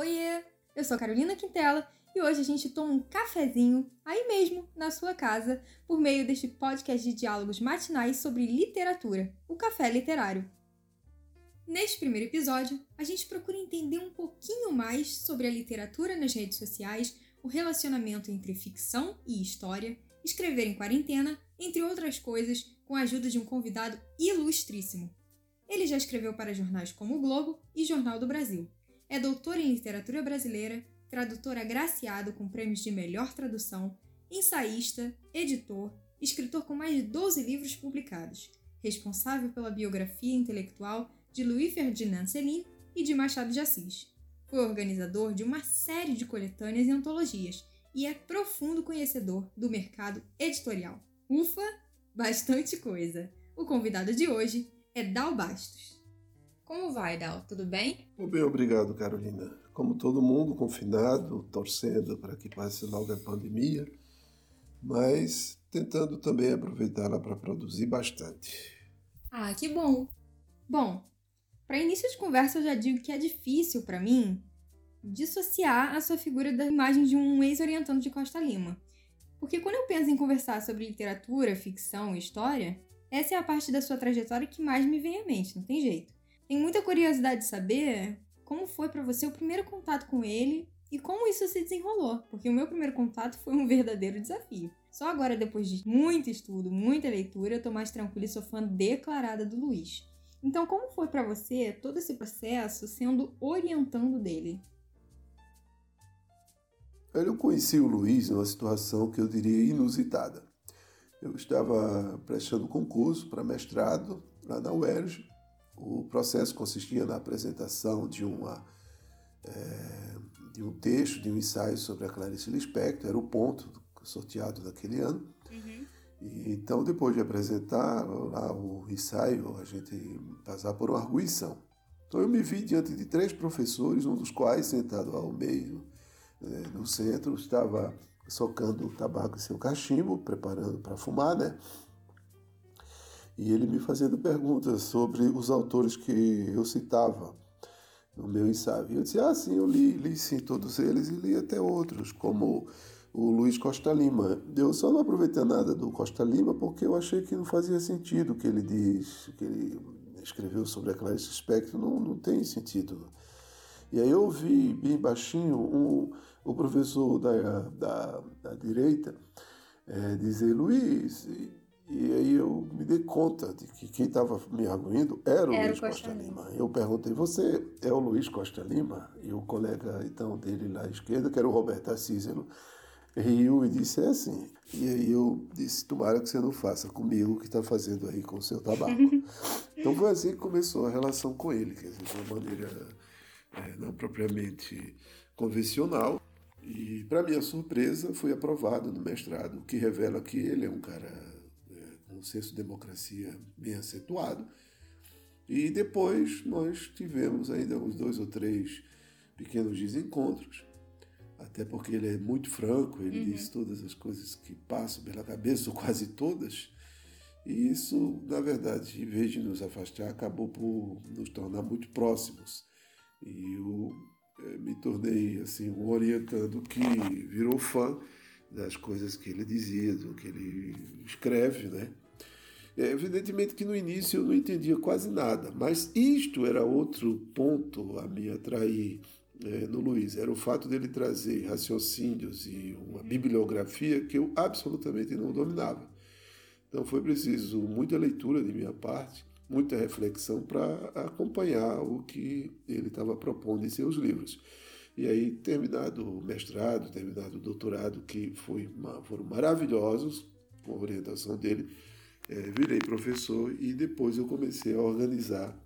Oiê! Eu sou Carolina Quintela e hoje a gente toma um cafezinho aí mesmo, na sua casa, por meio deste podcast de diálogos matinais sobre literatura, o Café Literário. Neste primeiro episódio, a gente procura entender um pouquinho mais sobre a literatura nas redes sociais, o relacionamento entre ficção e história, escrever em quarentena, entre outras coisas, com a ajuda de um convidado ilustríssimo. Ele já escreveu para jornais como o Globo e Jornal do Brasil. É doutor em literatura brasileira, tradutor agraciado com prêmios de melhor tradução, ensaísta, editor, escritor com mais de 12 livros publicados, responsável pela biografia intelectual de Louis Ferdinand Céline e de Machado de Assis. Foi organizador de uma série de coletâneas e antologias e é profundo conhecedor do mercado editorial. Ufa, bastante coisa! O convidado de hoje é Dal Bastos. Como vai, Dal? Tudo bem? Muito bem, obrigado, Carolina. Como todo mundo, confinado, torcendo para que passe logo a pandemia, mas tentando também aproveitá-la para produzir bastante. Ah, que bom! Bom, para início de conversa eu já digo que é difícil para mim dissociar a sua figura da imagem de um ex-orientando de Costa Lima. Porque quando eu penso em conversar sobre literatura, ficção e história, essa é a parte da sua trajetória que mais me vem à mente, não tem jeito. Tenho muita curiosidade de saber como foi para você o primeiro contato com ele e como isso se desenrolou, porque o meu primeiro contato foi um verdadeiro desafio. Só agora, depois de muito estudo, muita leitura, eu tô mais tranquila e sou fã declarada do Luiz. Então, como foi para você todo esse processo sendo orientando dele? Eu conheci o Luiz numa situação que eu diria inusitada. Eu estava prestando concurso para mestrado lá na UERJ. O processo consistia na apresentação de, uma, é, de um texto, de um ensaio sobre a Clarice Lispector, era o ponto sorteado naquele ano. Uhum. E, então, depois de apresentar lá o ensaio, a gente passar por uma arguição. Então, eu me vi diante de três professores, um dos quais, sentado ao meio né, no centro, estava socando o tabaco em seu cachimbo, preparando para fumar, né? E ele me fazendo perguntas sobre os autores que eu citava no meu ensaio. Eu disse, ah, sim, eu li, li sim todos eles e li até outros, como o Luiz Costa Lima. Eu só não aproveitei nada do Costa Lima porque eu achei que não fazia sentido o que ele diz, que ele escreveu sobre a Clarice não, não tem sentido. E aí eu ouvi bem baixinho um, o professor da, da, da direita é, dizer, Luiz, e, aí eu me dei conta de que quem estava me arguindo era o era Luiz Costa, Costa Lima. Lima. Eu perguntei, você é o Luiz Costa Lima? E o colega então dele lá à esquerda, que era o Roberto Cícero, riu e disse, é assim. E aí eu disse, tomara que você não faça comigo o que está fazendo aí com o seu tabaco. então foi assim que começou a relação com ele, quer dizer, de uma maneira é, não propriamente convencional, e, para minha surpresa, foi aprovado no mestrado, o que revela que ele é um cara um senso de democracia bem acentuado. E depois nós tivemos ainda uns dois ou três pequenos desencontros, até porque ele é muito franco, ele uhum. diz todas as coisas que passam pela cabeça, ou quase todas. E isso, na verdade, em vez de nos afastar, acabou por nos tornar muito próximos. E o é, me tornei assim um orientando que virou fã das coisas que ele dizia, do que ele escreve, né? É, evidentemente que no início eu não entendia quase nada, mas isto era outro ponto a me atrair é, no Luiz, era o fato dele trazer raciocínios e uma bibliografia que eu absolutamente não dominava. Então foi preciso muita leitura de minha parte, muita reflexão para acompanhar o que ele estava propondo em seus livros. E aí, terminado o mestrado, terminado o doutorado, que foi, foram maravilhosos, com a orientação dele, é, virei professor e depois eu comecei a organizar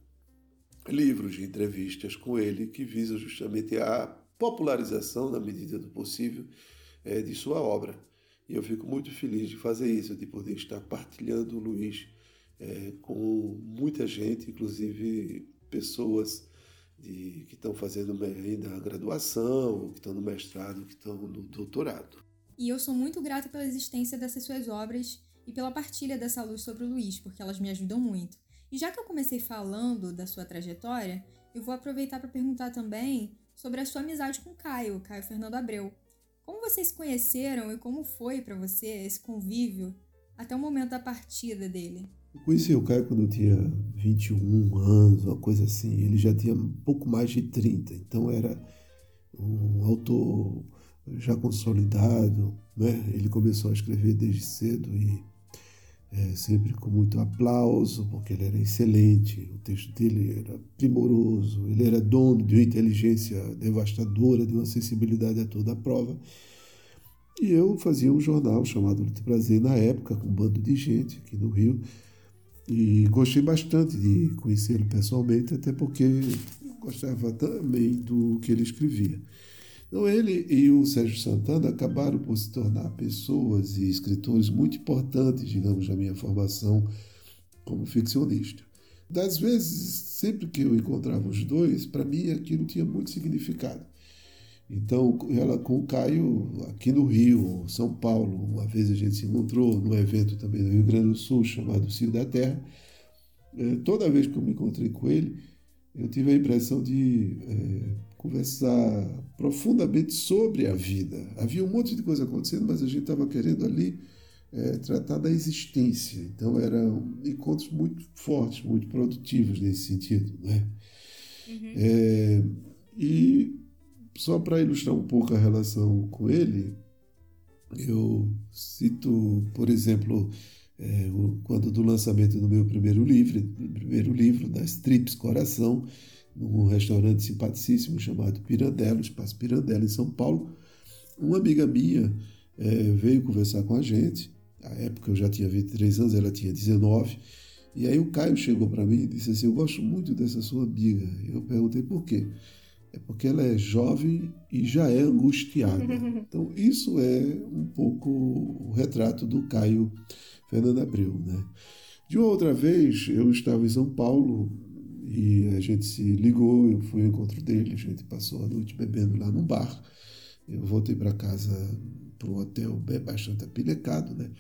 livros de entrevistas com ele que visam justamente a popularização, na medida do possível, é, de sua obra. E eu fico muito feliz de fazer isso, de poder estar partilhando o Luiz é, com muita gente, inclusive pessoas de, que estão fazendo ainda a graduação, que estão no mestrado, que estão no doutorado. E eu sou muito grata pela existência dessas suas obras e pela partilha dessa luz sobre o Luiz, porque elas me ajudam muito. E já que eu comecei falando da sua trajetória, eu vou aproveitar para perguntar também sobre a sua amizade com Caio, Caio Fernando Abreu. Como vocês se conheceram e como foi para você esse convívio até o momento da partida dele? Eu conheci o Caio quando eu tinha 21 anos, uma coisa assim. Ele já tinha pouco mais de 30, então era um autor já consolidado. Né? Ele começou a escrever desde cedo e é, sempre com muito aplauso, porque ele era excelente, o texto dele era primoroso, ele era dono de uma inteligência devastadora, de uma sensibilidade a toda a prova. E eu fazia um jornal chamado Luta Prazer na época, com um bando de gente aqui no Rio, e gostei bastante de conhecê-lo pessoalmente, até porque gostava também do que ele escrevia. Então, ele e o Sérgio Santana acabaram por se tornar pessoas e escritores muito importantes, digamos, na minha formação como ficcionista. Das vezes, sempre que eu encontrava os dois, para mim aquilo tinha muito significado. Então, ela com o Caio, aqui no Rio, São Paulo, uma vez a gente se encontrou num evento também no Rio Grande do Sul, chamado Cio da Terra. É, toda vez que eu me encontrei com ele, eu tive a impressão de é, conversar profundamente sobre a vida. Havia um monte de coisa acontecendo, mas a gente estava querendo ali é, tratar da existência. Então eram encontros muito fortes, muito produtivos nesse sentido. Né? Uhum. É, e só para ilustrar um pouco a relação com ele, eu cito, por exemplo, é, quando do lançamento do meu primeiro livro, primeiro livro das Trips Coração, num restaurante simpaticíssimo chamado Pirandello, Espaço Pirandello, em São Paulo, uma amiga minha é, veio conversar com a gente. Na época eu já tinha 23 anos, ela tinha 19. E aí o Caio chegou para mim e disse assim: Eu gosto muito dessa sua amiga. Eu perguntei por quê. É porque ela é jovem e já é angustiada. Então, isso é um pouco o retrato do Caio Fernando Abreu. Né? De outra vez, eu estava em São Paulo e a gente se ligou, eu fui ao encontro dele, a gente passou a noite bebendo lá no bar. Eu voltei para casa, para o hotel, bastante apilecado, né?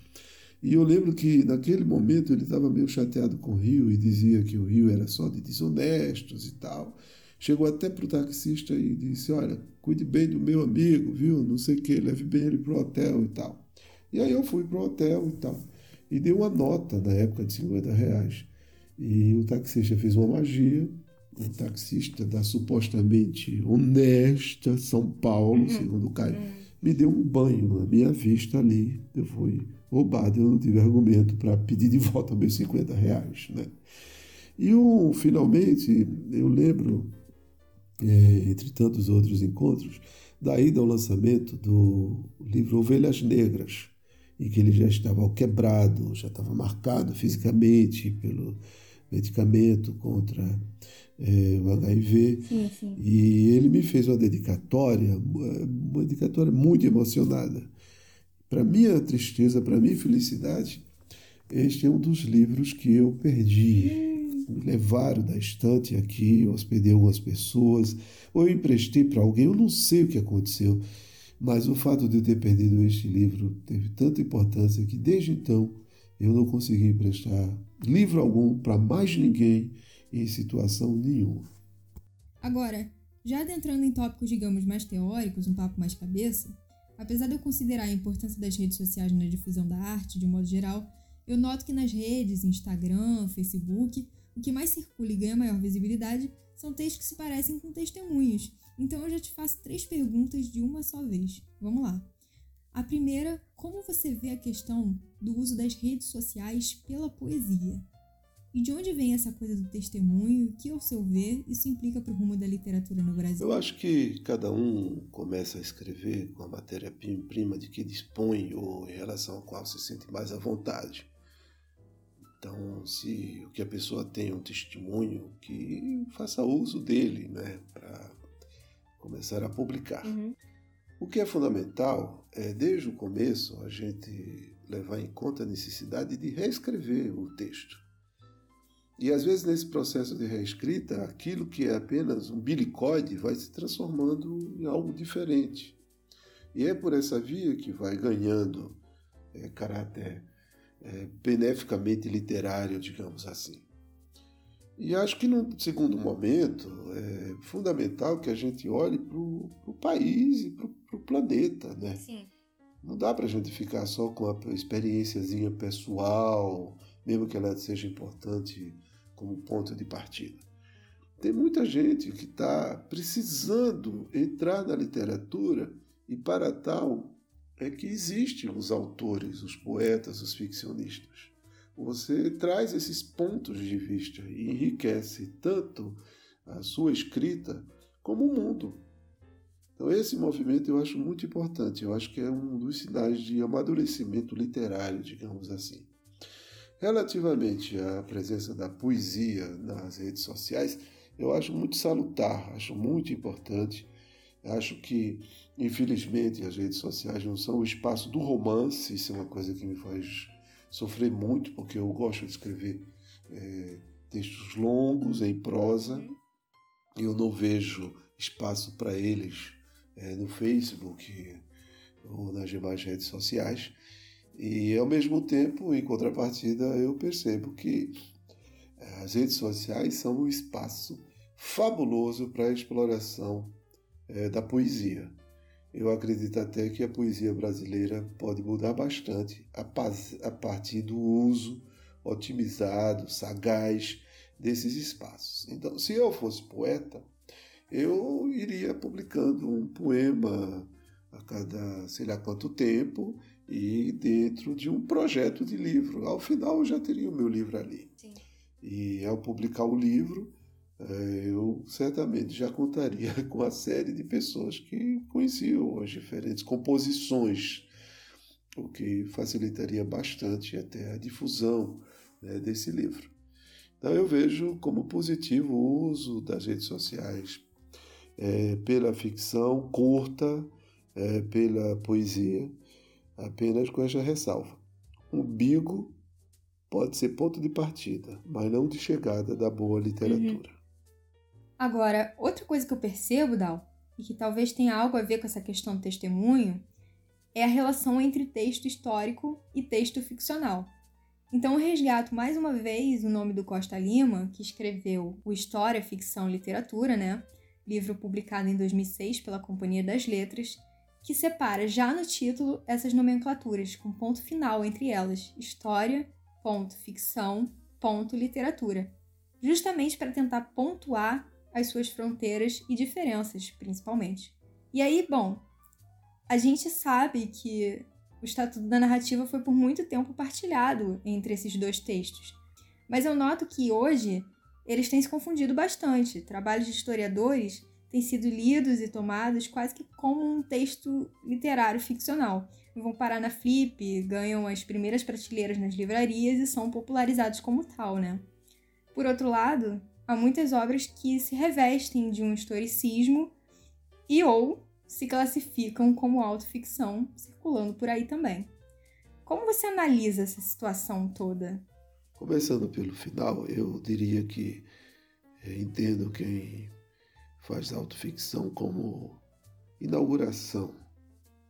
E eu lembro que naquele momento ele estava meio chateado com o Rio e dizia que o Rio era só de desonestos e tal. Chegou até para o taxista e disse: Olha, cuide bem do meu amigo, viu? Não sei o que, leve bem ele para o hotel e tal. E aí eu fui para o hotel e tal e deu uma nota na época de 50 reais. E o taxista fez uma magia, o taxista da supostamente honesta São Paulo, uhum. segundo o Caio, uhum. me deu um banho na minha vista ali. Eu fui roubado, eu não tive argumento para pedir de volta meus 50 reais. Né? E um, finalmente, eu lembro, é, entre tantos outros encontros, da ida ao lançamento do livro Ovelhas Negras, em que ele já estava quebrado, já estava marcado fisicamente pelo medicamento contra é, o HIV. Sim, sim. E ele me fez uma dedicatória, uma dedicatória muito emocionada. Para minha tristeza, para minha felicidade, este é um dos livros que eu perdi. Hum. Me levaram da estante aqui, eu hospedei algumas pessoas, ou eu emprestei para alguém, eu não sei o que aconteceu. Mas o fato de eu ter perdido este livro teve tanta importância que desde então eu não consegui emprestar livro algum para mais ninguém em situação nenhuma. Agora, já adentrando em tópicos, digamos, mais teóricos, um papo mais cabeça, apesar de eu considerar a importância das redes sociais na difusão da arte de modo geral, eu noto que nas redes, Instagram, Facebook, o que mais circula e ganha maior visibilidade são textos que se parecem com testemunhos. Então eu já te faço três perguntas de uma só vez. Vamos lá. A primeira, como você vê a questão do uso das redes sociais pela poesia? E de onde vem essa coisa do testemunho? O que, ao seu ver, isso implica para o rumo da literatura no Brasil? Eu acho que cada um começa a escrever com a matéria-prima de que dispõe ou em relação a qual se sente mais à vontade. Então, se o que a pessoa tem é um testemunho, que faça uso dele, né, para começar a publicar. Uhum. O que é fundamental é, desde o começo, a gente levar em conta a necessidade de reescrever o texto. E às vezes, nesse processo de reescrita, aquilo que é apenas um bilicoide vai se transformando em algo diferente. E é por essa via que vai ganhando é, caráter é, beneficamente literário, digamos assim. E acho que, num segundo momento, é fundamental que a gente olhe para o país e para o planeta, né? Sim. Não dá para a gente ficar só com a experiênciazinha pessoal, mesmo que ela seja importante como ponto de partida. Tem muita gente que está precisando entrar na literatura e, para tal, é que existem os autores, os poetas, os ficcionistas. Você traz esses pontos de vista e enriquece tanto a sua escrita como o mundo. Então, esse movimento eu acho muito importante. Eu acho que é um dos sinais de amadurecimento literário, digamos assim. Relativamente à presença da poesia nas redes sociais, eu acho muito salutar, acho muito importante. Acho que, infelizmente, as redes sociais não são o espaço do romance, isso é uma coisa que me faz sofrer muito, porque eu gosto de escrever é, textos longos, em prosa, e eu não vejo espaço para eles é, no Facebook ou nas demais redes sociais. E ao mesmo tempo, em contrapartida, eu percebo que é, as redes sociais são um espaço fabuloso para a exploração é, da poesia. Eu acredito até que a poesia brasileira pode mudar bastante a, a partir do uso otimizado, sagaz desses espaços. Então, se eu fosse poeta, eu iria publicando um poema a cada sei lá quanto tempo e dentro de um projeto de livro. Ao final eu já teria o meu livro ali. Sim. E ao publicar o livro, eh, eu certamente já contaria com a série de pessoas que conheciam as diferentes composições, o que facilitaria bastante até a difusão né, desse livro. Então eu vejo como positivo o uso das redes sociais é, pela ficção curta, é, pela poesia, apenas com esta ressalva. O umbigo pode ser ponto de partida, mas não de chegada da boa literatura. Uhum. Agora, outra coisa que eu percebo, Dal, e que talvez tenha algo a ver com essa questão do testemunho, é a relação entre texto histórico e texto ficcional. Então, eu resgato mais uma vez o nome do Costa Lima, que escreveu o História, Ficção e Literatura, né? Livro publicado em 2006 pela Companhia das Letras, que separa já no título essas nomenclaturas, com ponto final entre elas: história, ponto, ficção, ponto, literatura, justamente para tentar pontuar as suas fronteiras e diferenças, principalmente. E aí, bom, a gente sabe que o Estatuto da Narrativa foi por muito tempo partilhado entre esses dois textos. Mas eu noto que hoje eles têm se confundido bastante. Trabalhos de historiadores têm sido lidos e tomados quase que como um texto literário ficcional. Vão parar na Flip, ganham as primeiras prateleiras nas livrarias e são popularizados como tal, né? Por outro lado, há muitas obras que se revestem de um historicismo e ou se classificam como autoficção, circulando por aí também. Como você analisa essa situação toda? Começando pelo final, eu diria que é, entendo quem faz autoficção como inauguração.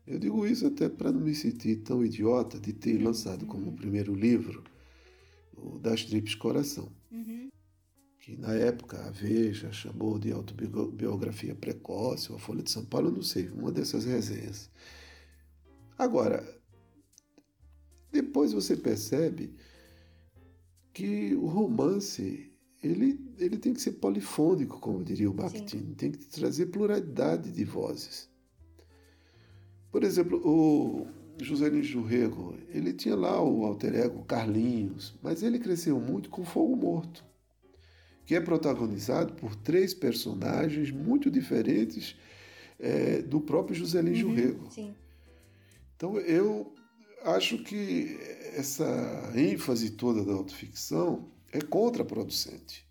Eu digo isso até para não me sentir tão idiota de ter lançado como primeiro livro o Das Trips Coração, uhum. que na época a Veja chamou de autobiografia precoce, ou a Folha de São Paulo, não sei, uma dessas resenhas. Agora, depois você percebe que o romance ele, ele tem que ser polifônico, como diria o Bakhtin, tem que trazer pluralidade de vozes. Por exemplo, o José Jurrego, ele tinha lá o alter ego Carlinhos, mas ele cresceu muito com Fogo Morto, que é protagonizado por três personagens muito diferentes é, do próprio José uhum, Jurrego. Sim. Então eu acho que essa ênfase toda da autoficção é contraproducente.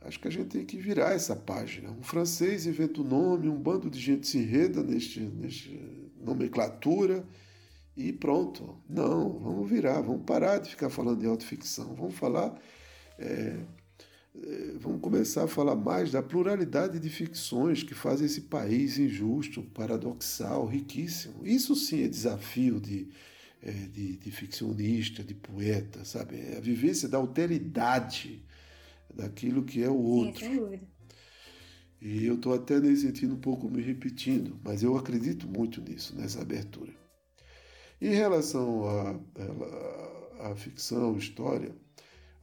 Acho que a gente tem que virar essa página. Um francês inventa o um nome, um bando de gente se enreda neste, neste nomenclatura e pronto. Não, vamos virar, vamos parar de ficar falando de autoficção. Vamos falar. É, vamos começar a falar mais da pluralidade de ficções que fazem esse país injusto, paradoxal, riquíssimo. Isso sim é desafio de, é, de, de ficcionista, de poeta, sabe? É a vivência da alteridade daquilo que é o outro. Sim, sem dúvida. E eu estou até nesse sentido um pouco me repetindo, mas eu acredito muito nisso, nessa abertura. Em relação à ficção, história,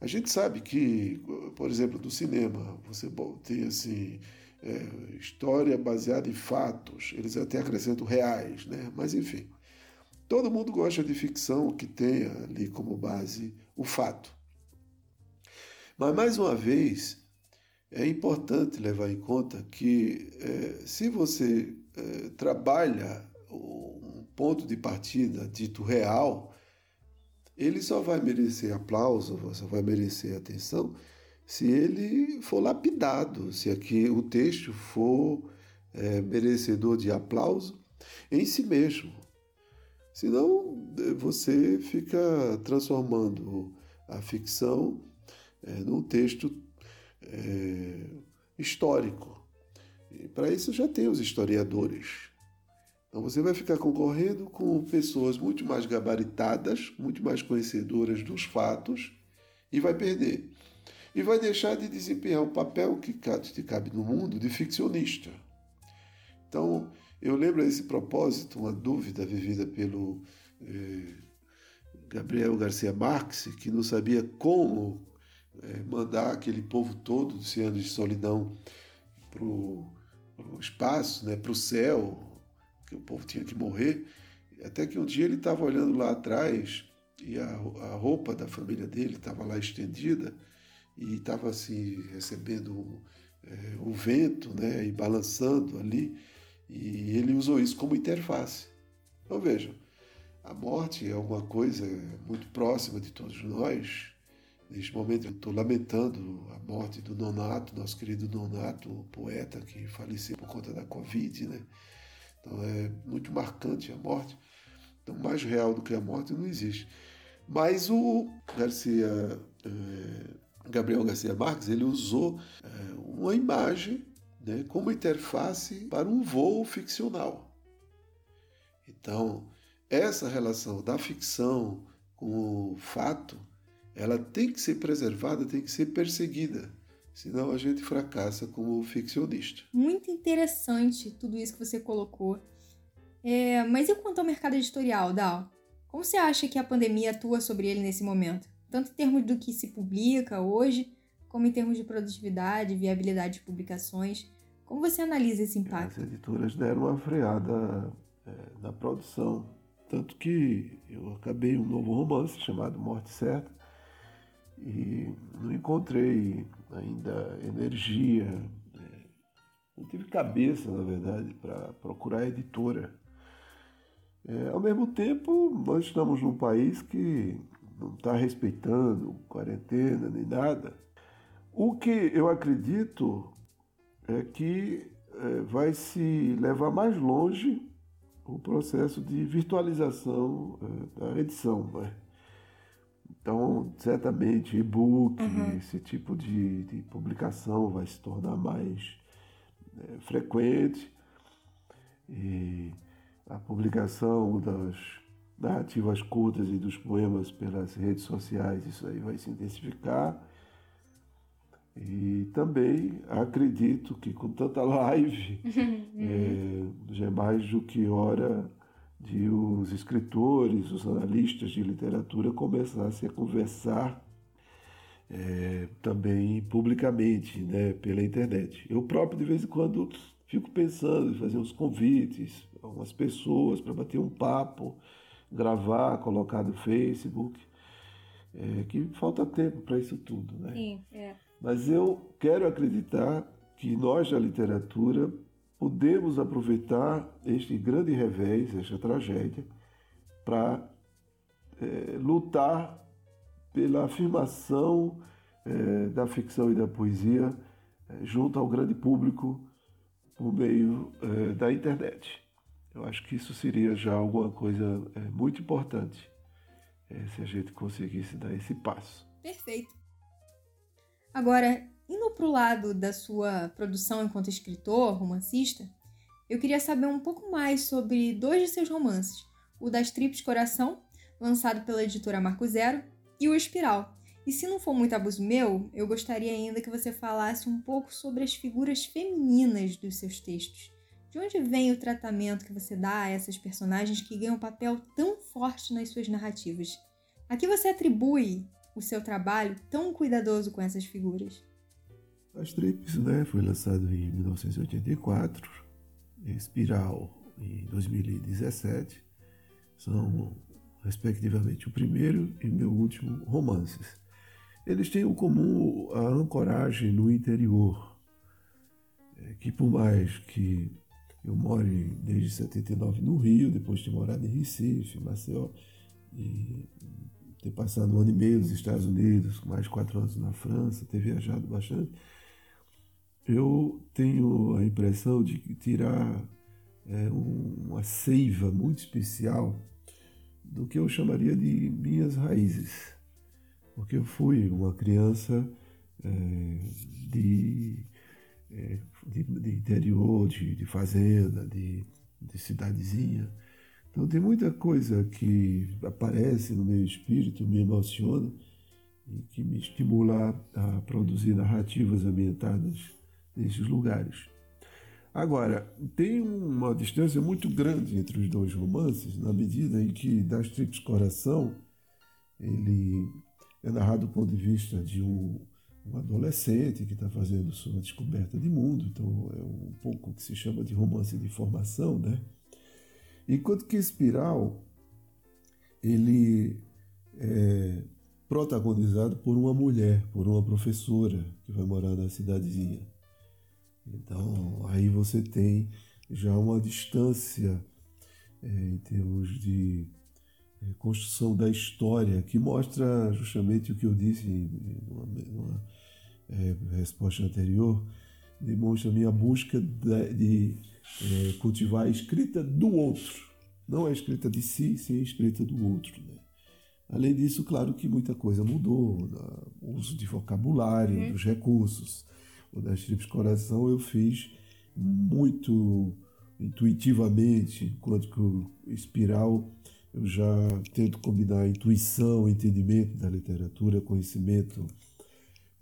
a gente sabe que, por exemplo, do cinema, você tem assim, é, história baseada em fatos, eles até acrescentam reais, né? Mas enfim, todo mundo gosta de ficção que tenha ali como base o fato. Mas mais uma vez, é importante levar em conta que é, se você é, trabalha um ponto de partida dito real, ele só vai merecer aplauso, só vai merecer atenção se ele for lapidado, se aqui o texto for é, merecedor de aplauso em si mesmo. Senão você fica transformando a ficção é, num texto é, histórico. E para isso já tem os historiadores. Então você vai ficar concorrendo com pessoas muito mais gabaritadas, muito mais conhecedoras dos fatos e vai perder. E vai deixar de desempenhar o papel que te cabe no mundo de ficcionista. Então, eu lembro a esse propósito uma dúvida vivida pelo eh, Gabriel Garcia Marques, que não sabia como é, mandar aquele povo todo dos anos de solidão para o espaço, né, para o céu, que o povo tinha que morrer. Até que um dia ele estava olhando lá atrás e a, a roupa da família dele estava lá estendida e estava assim recebendo é, o vento né, e balançando ali. E ele usou isso como interface. Então vejam, a morte é uma coisa muito próxima de todos nós, Neste momento eu estou lamentando a morte do Nonato, nosso querido Nonato, poeta que faleceu por conta da Covid, né? Então é muito marcante a morte. Então mais real do que a morte não existe. Mas o Garcia, é, Gabriel Garcia Marques, ele usou é, uma imagem né, como interface para um voo ficcional. Então, essa relação da ficção com o fato ela tem que ser preservada, tem que ser perseguida, senão a gente fracassa como ficcionista. Muito interessante tudo isso que você colocou. É, mas e quanto ao mercado editorial, Dal? Como você acha que a pandemia atua sobre ele nesse momento? Tanto em termos do que se publica hoje, como em termos de produtividade, viabilidade de publicações. Como você analisa esse impacto? As editoras deram uma freada é, na produção. Tanto que eu acabei um novo romance chamado Morte Certa, e não encontrei ainda energia, né? não tive cabeça, na verdade, para procurar editora. É, ao mesmo tempo, nós estamos num país que não está respeitando quarentena nem nada. O que eu acredito é que é, vai se levar mais longe o processo de virtualização é, da edição. Né? Então, certamente, e-book, uhum. esse tipo de, de, publicação vai se tornar mais é, frequente. E a publicação das narrativas curtas e dos poemas pelas redes sociais, isso aí vai se intensificar. E também acredito que com tanta live, uhum. é, já é mais do que hora de os escritores, os analistas de literatura começassem a conversar é, também publicamente, né, pela internet. Eu próprio, de vez em quando, fico pensando em fazer uns convites a algumas pessoas para bater um papo, gravar, colocar no Facebook. É, que falta tempo para isso tudo, né? Sim, é. Mas eu quero acreditar que nós da literatura podemos aproveitar este grande revés, esta tragédia, para é, lutar pela afirmação é, da ficção e da poesia é, junto ao grande público por meio é, da internet. Eu acho que isso seria já alguma coisa é, muito importante é, se a gente conseguisse dar esse passo. Perfeito. Agora, Indo para o lado da sua produção enquanto escritor, romancista, eu queria saber um pouco mais sobre dois de seus romances, o Das Trips Coração, lançado pela editora Marco Zero, e o Espiral, E se não for muito abuso meu, eu gostaria ainda que você falasse um pouco sobre as figuras femininas dos seus textos. De onde vem o tratamento que você dá a essas personagens que ganham um papel tão forte nas suas narrativas? A que você atribui o seu trabalho tão cuidadoso com essas figuras? As Trips, né, foi lançado em 1984, Espiral em 2017. São, respectivamente, o primeiro e meu último romances. Eles têm em comum a ancoragem no interior, é, que por mais que eu more desde 79 no Rio, depois de morar em Recife, Maceió, e ter passado um ano e meio nos Estados Unidos, mais quatro anos na França, ter viajado bastante, eu tenho a impressão de tirar é, uma seiva muito especial do que eu chamaria de minhas raízes, porque eu fui uma criança é, de é, de, de interior, de, de fazenda, de, de cidadezinha. Então tem muita coisa que aparece no meu espírito, me emociona e que me estimula a produzir narrativas ambientadas nesses lugares. Agora, tem uma distância muito grande entre os dois romances, na medida em que Das Trips Coração ele é narrado do ponto de vista de um um adolescente que está fazendo sua descoberta de mundo, então é um pouco que se chama de romance de formação, né? Enquanto que Espiral, ele é protagonizado por uma mulher, por uma professora que vai morar na cidadezinha. Então, aí você tem já uma distância é, em termos de é, construção da história que mostra justamente o que eu disse numa, numa é, resposta anterior, demonstra a minha busca de, de é, cultivar a escrita do outro, não a escrita de si, sim a escrita do outro. Né? Além disso, claro que muita coisa mudou, o uso de vocabulário, uhum. dos recursos. O das Trips Coração eu fiz muito intuitivamente, enquanto que o Espiral eu já tento combinar intuição, entendimento da literatura, conhecimento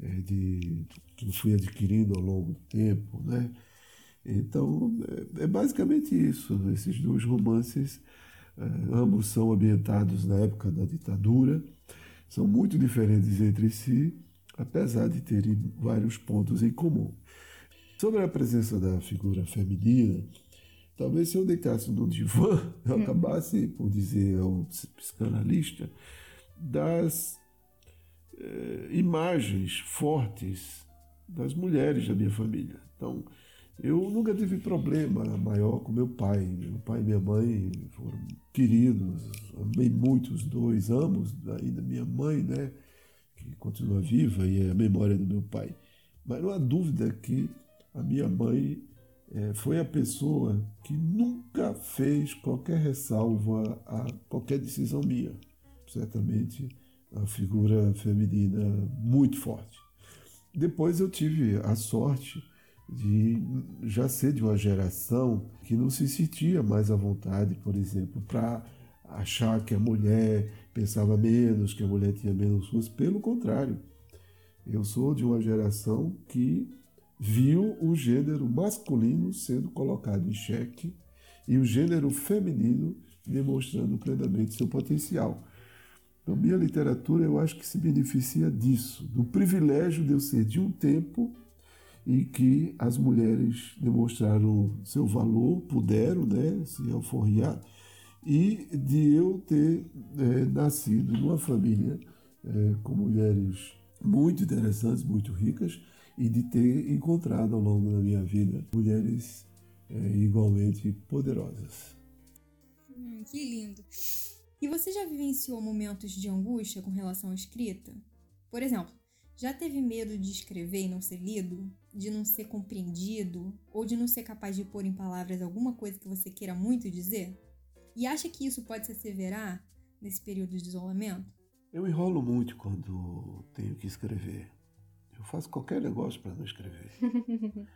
é, de, que eu fui adquirindo ao longo do tempo, né? Então, é, é basicamente isso. Esses dois romances, é, ambos são ambientados na época da ditadura, são muito diferentes entre si, apesar de terem vários pontos em comum. Sobre a presença da figura feminina, talvez se eu deitasse no divã, eu acabasse por dizer ao psicanalista das eh, imagens fortes das mulheres da minha família. Então, eu nunca tive problema maior com meu pai. Meu pai e minha mãe foram queridos, amei muito os dois, amo ainda minha mãe, né, que continua viva e é a memória do meu pai. Mas não há dúvida que a minha mãe é, foi a pessoa que nunca fez qualquer ressalva a qualquer decisão minha. Certamente uma figura feminina muito forte. Depois eu tive a sorte de já ser de uma geração que não se sentia mais à vontade, por exemplo, para achar que a mulher pensava menos, que a mulher tinha menos força. Pelo contrário, eu sou de uma geração que viu o gênero masculino sendo colocado em xeque e o gênero feminino demonstrando plenamente seu potencial. Então, minha literatura, eu acho que se beneficia disso, do privilégio de eu ser de um tempo em que as mulheres demonstraram seu valor, puderam né, se alforriar, e de eu ter é, nascido numa família é, com mulheres muito interessantes, muito ricas, e de ter encontrado ao longo da minha vida mulheres é, igualmente poderosas. Hum, que lindo! E você já vivenciou momentos de angústia com relação à escrita? Por exemplo, já teve medo de escrever e não ser lido? De não ser compreendido? Ou de não ser capaz de pôr em palavras alguma coisa que você queira muito dizer? E acha que isso pode se asseverar nesse período de isolamento? Eu enrolo muito quando tenho que escrever. Eu faço qualquer negócio para não escrever.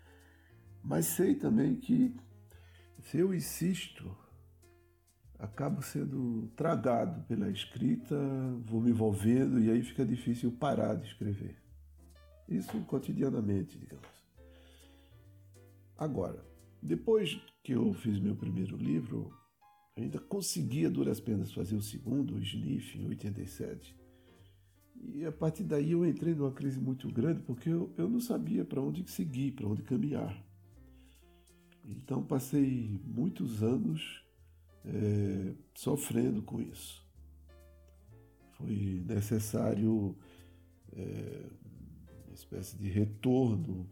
Mas sei também que se eu insisto, acabo sendo tragado pela escrita, vou me envolvendo e aí fica difícil parar de escrever. Isso cotidianamente, digamos. Agora, depois que eu fiz meu primeiro livro, ainda conseguia duras penas fazer o segundo, o Sniff, em 87. E a partir daí eu entrei numa crise muito grande porque eu, eu não sabia para onde seguir, para onde caminhar. Então passei muitos anos é, sofrendo com isso. Foi necessário é, uma espécie de retorno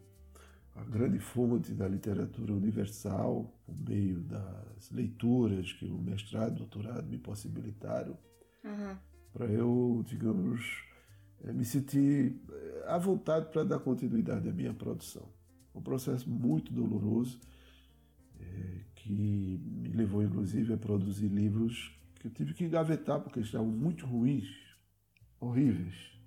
à grande fonte da literatura universal, por meio das leituras que o mestrado e doutorado me possibilitaram, uhum. para eu, digamos, é, me sentir é, à vontade para dar continuidade à minha produção. Um processo muito doloroso é, que me levou inclusive a produzir livros que eu tive que engavetar porque estavam muito ruins, horríveis.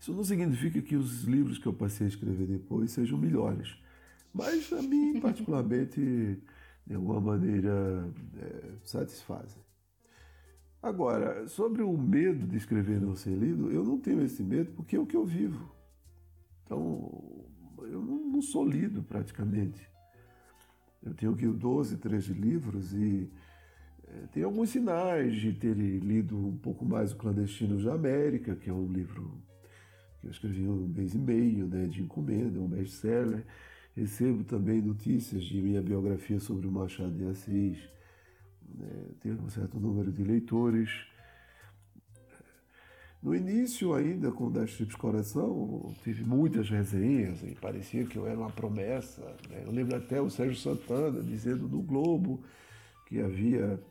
Isso não significa que os livros que eu passei a escrever depois sejam melhores, mas a mim particularmente de alguma maneira é, satisfazem. Agora, sobre o medo de escrever não ser lido, eu não tenho esse medo porque é o que eu vivo. Então, eu não sou lido praticamente. Eu tenho aqui 12, 13 livros e é, tem alguns sinais de ter lido um pouco mais o Clandestinos da América, que é um livro que eu escrevi um mês e meio né, de encomenda, um best-seller. Recebo também notícias de minha biografia sobre o Machado de Assis. Né, tenho um certo número de leitores. No início, ainda com Das Trips Coração, tive muitas resenhas e parecia que eu era uma promessa. Né? Eu lembro até o Sérgio Santana dizendo no Globo que havia,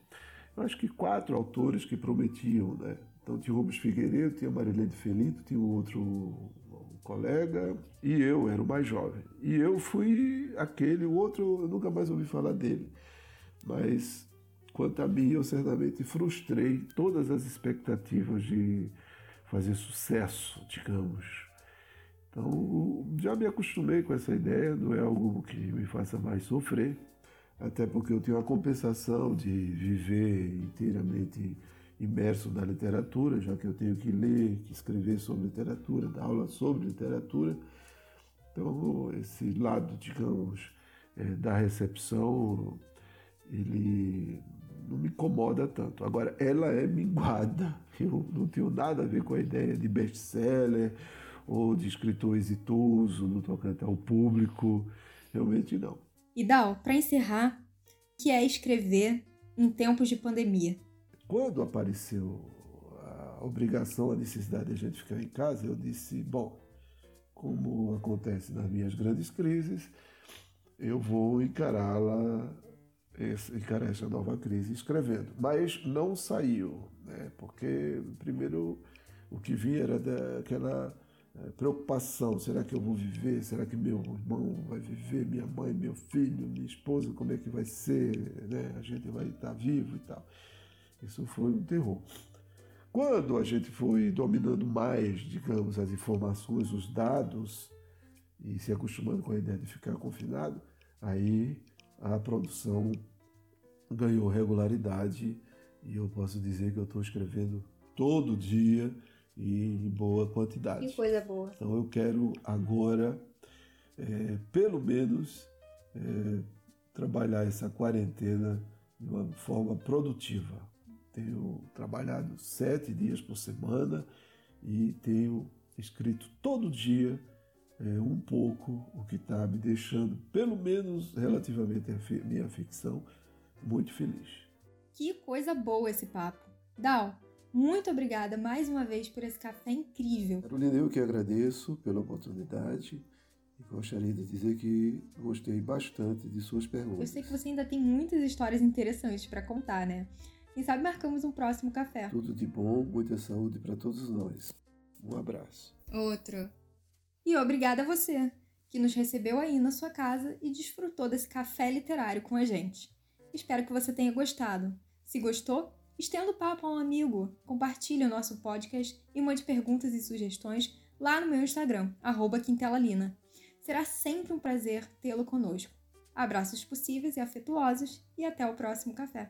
eu acho que quatro autores que prometiam. Né? Então tinha o Rubens Figueiredo, tinha Marilene Felito, tinha um outro colega e eu era o mais jovem. E eu fui aquele, o outro eu nunca mais ouvi falar dele. Mas quanto a mim, eu certamente frustrei todas as expectativas de fazer sucesso, digamos. Então, já me acostumei com essa ideia, não é algo que me faça mais sofrer, até porque eu tenho a compensação de viver inteiramente imerso na literatura, já que eu tenho que ler, que escrever sobre literatura, dar aula sobre literatura. Então, esse lado, digamos, é, da recepção, ele não me incomoda tanto. Agora, ela é minguada. Eu não tenho nada a ver com a ideia de best-seller ou de escritor exitoso no tocante ao público. Realmente não. E Dal, para encerrar, que é escrever em tempos de pandemia? Quando apareceu a obrigação, a necessidade de a gente ficar em casa, eu disse, bom, como acontece nas minhas grandes crises, eu vou encará-la encarar essa nova crise escrevendo. Mas não saiu, né? porque primeiro o que vinha era daquela eh, preocupação, será que eu vou viver? Será que meu irmão vai viver? Minha mãe, meu filho, minha esposa, como é que vai ser? Né? A gente vai estar vivo e tal. Isso foi um terror. Quando a gente foi dominando mais, digamos, as informações, os dados, e se acostumando com a ideia de ficar confinado, aí a produção ganhou regularidade e eu posso dizer que eu estou escrevendo todo dia e em boa quantidade. Que coisa boa. Então eu quero agora, é, pelo menos, é, trabalhar essa quarentena de uma forma produtiva. Tenho trabalhado sete dias por semana e tenho escrito todo dia é, um pouco, o que está me deixando, pelo menos relativamente à minha ficção, muito feliz. Que coisa boa esse papo. Dal, muito obrigada mais uma vez por esse café incrível. Carolina, eu que agradeço pela oportunidade e gostaria de dizer que gostei bastante de suas perguntas. Eu sei que você ainda tem muitas histórias interessantes para contar, né? Quem sabe marcamos um próximo café. Tudo de bom, muita saúde para todos nós. Um abraço. Outro. E obrigada a você, que nos recebeu aí na sua casa e desfrutou desse café literário com a gente. Espero que você tenha gostado. Se gostou, estenda o papo a um amigo, compartilhe o nosso podcast e mande perguntas e sugestões lá no meu Instagram, Quintelalina. Será sempre um prazer tê-lo conosco. Abraços possíveis e afetuosos e até o próximo café.